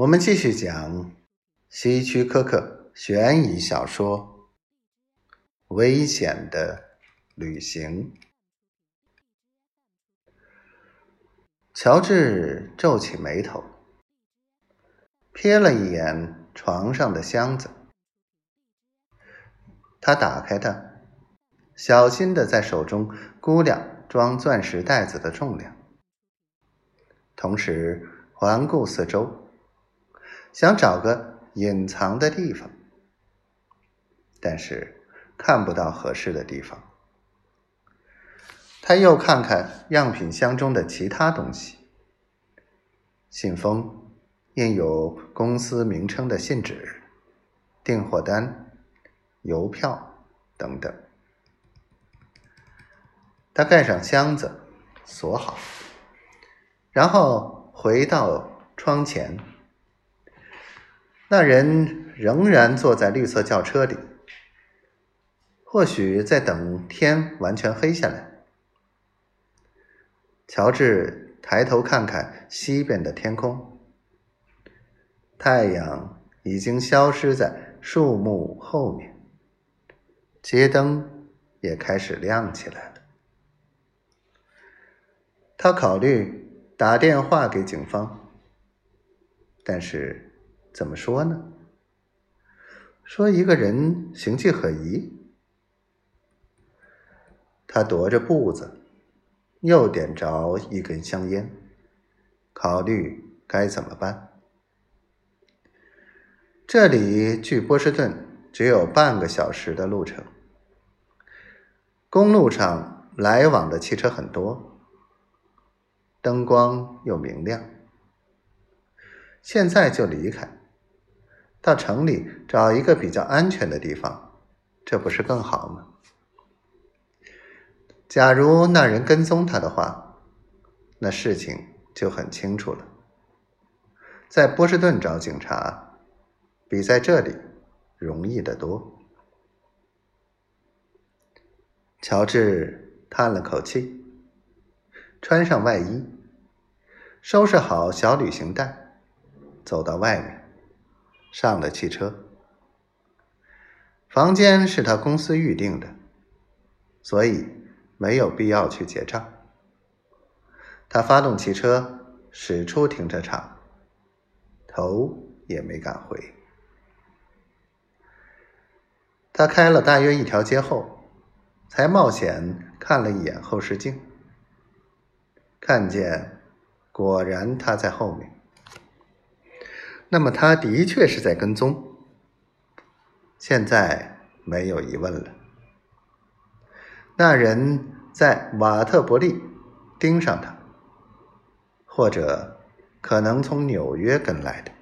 我们继续讲希区柯克悬疑小说《危险的旅行》。乔治皱起眉头，瞥了一眼床上的箱子，他打开它，小心的在手中估量装钻石袋子的重量，同时环顾四周。想找个隐藏的地方，但是看不到合适的地方。他又看看样品箱中的其他东西：信封、印有公司名称的信纸、订货单、邮票等等。他盖上箱子，锁好，然后回到窗前。那人仍然坐在绿色轿车里，或许在等天完全黑下来。乔治抬头看看西边的天空，太阳已经消失在树木后面，街灯也开始亮起来了。他考虑打电话给警方，但是。怎么说呢？说一个人形迹可疑。他踱着步子，又点着一根香烟，考虑该怎么办。这里距波士顿只有半个小时的路程，公路上来往的汽车很多，灯光又明亮。现在就离开。到城里找一个比较安全的地方，这不是更好吗？假如那人跟踪他的话，那事情就很清楚了。在波士顿找警察，比在这里容易得多。乔治叹了口气，穿上外衣，收拾好小旅行袋，走到外面。上了汽车，房间是他公司预定的，所以没有必要去结账。他发动汽车，驶出停车场，头也没敢回。他开了大约一条街后，才冒险看了一眼后视镜，看见果然他在后面。那么他的确是在跟踪，现在没有疑问了。那人在瓦特伯利盯上他，或者可能从纽约跟来的。